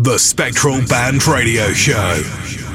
The Spectral Band Radio Show.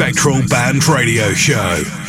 Spectral Band Radio Show.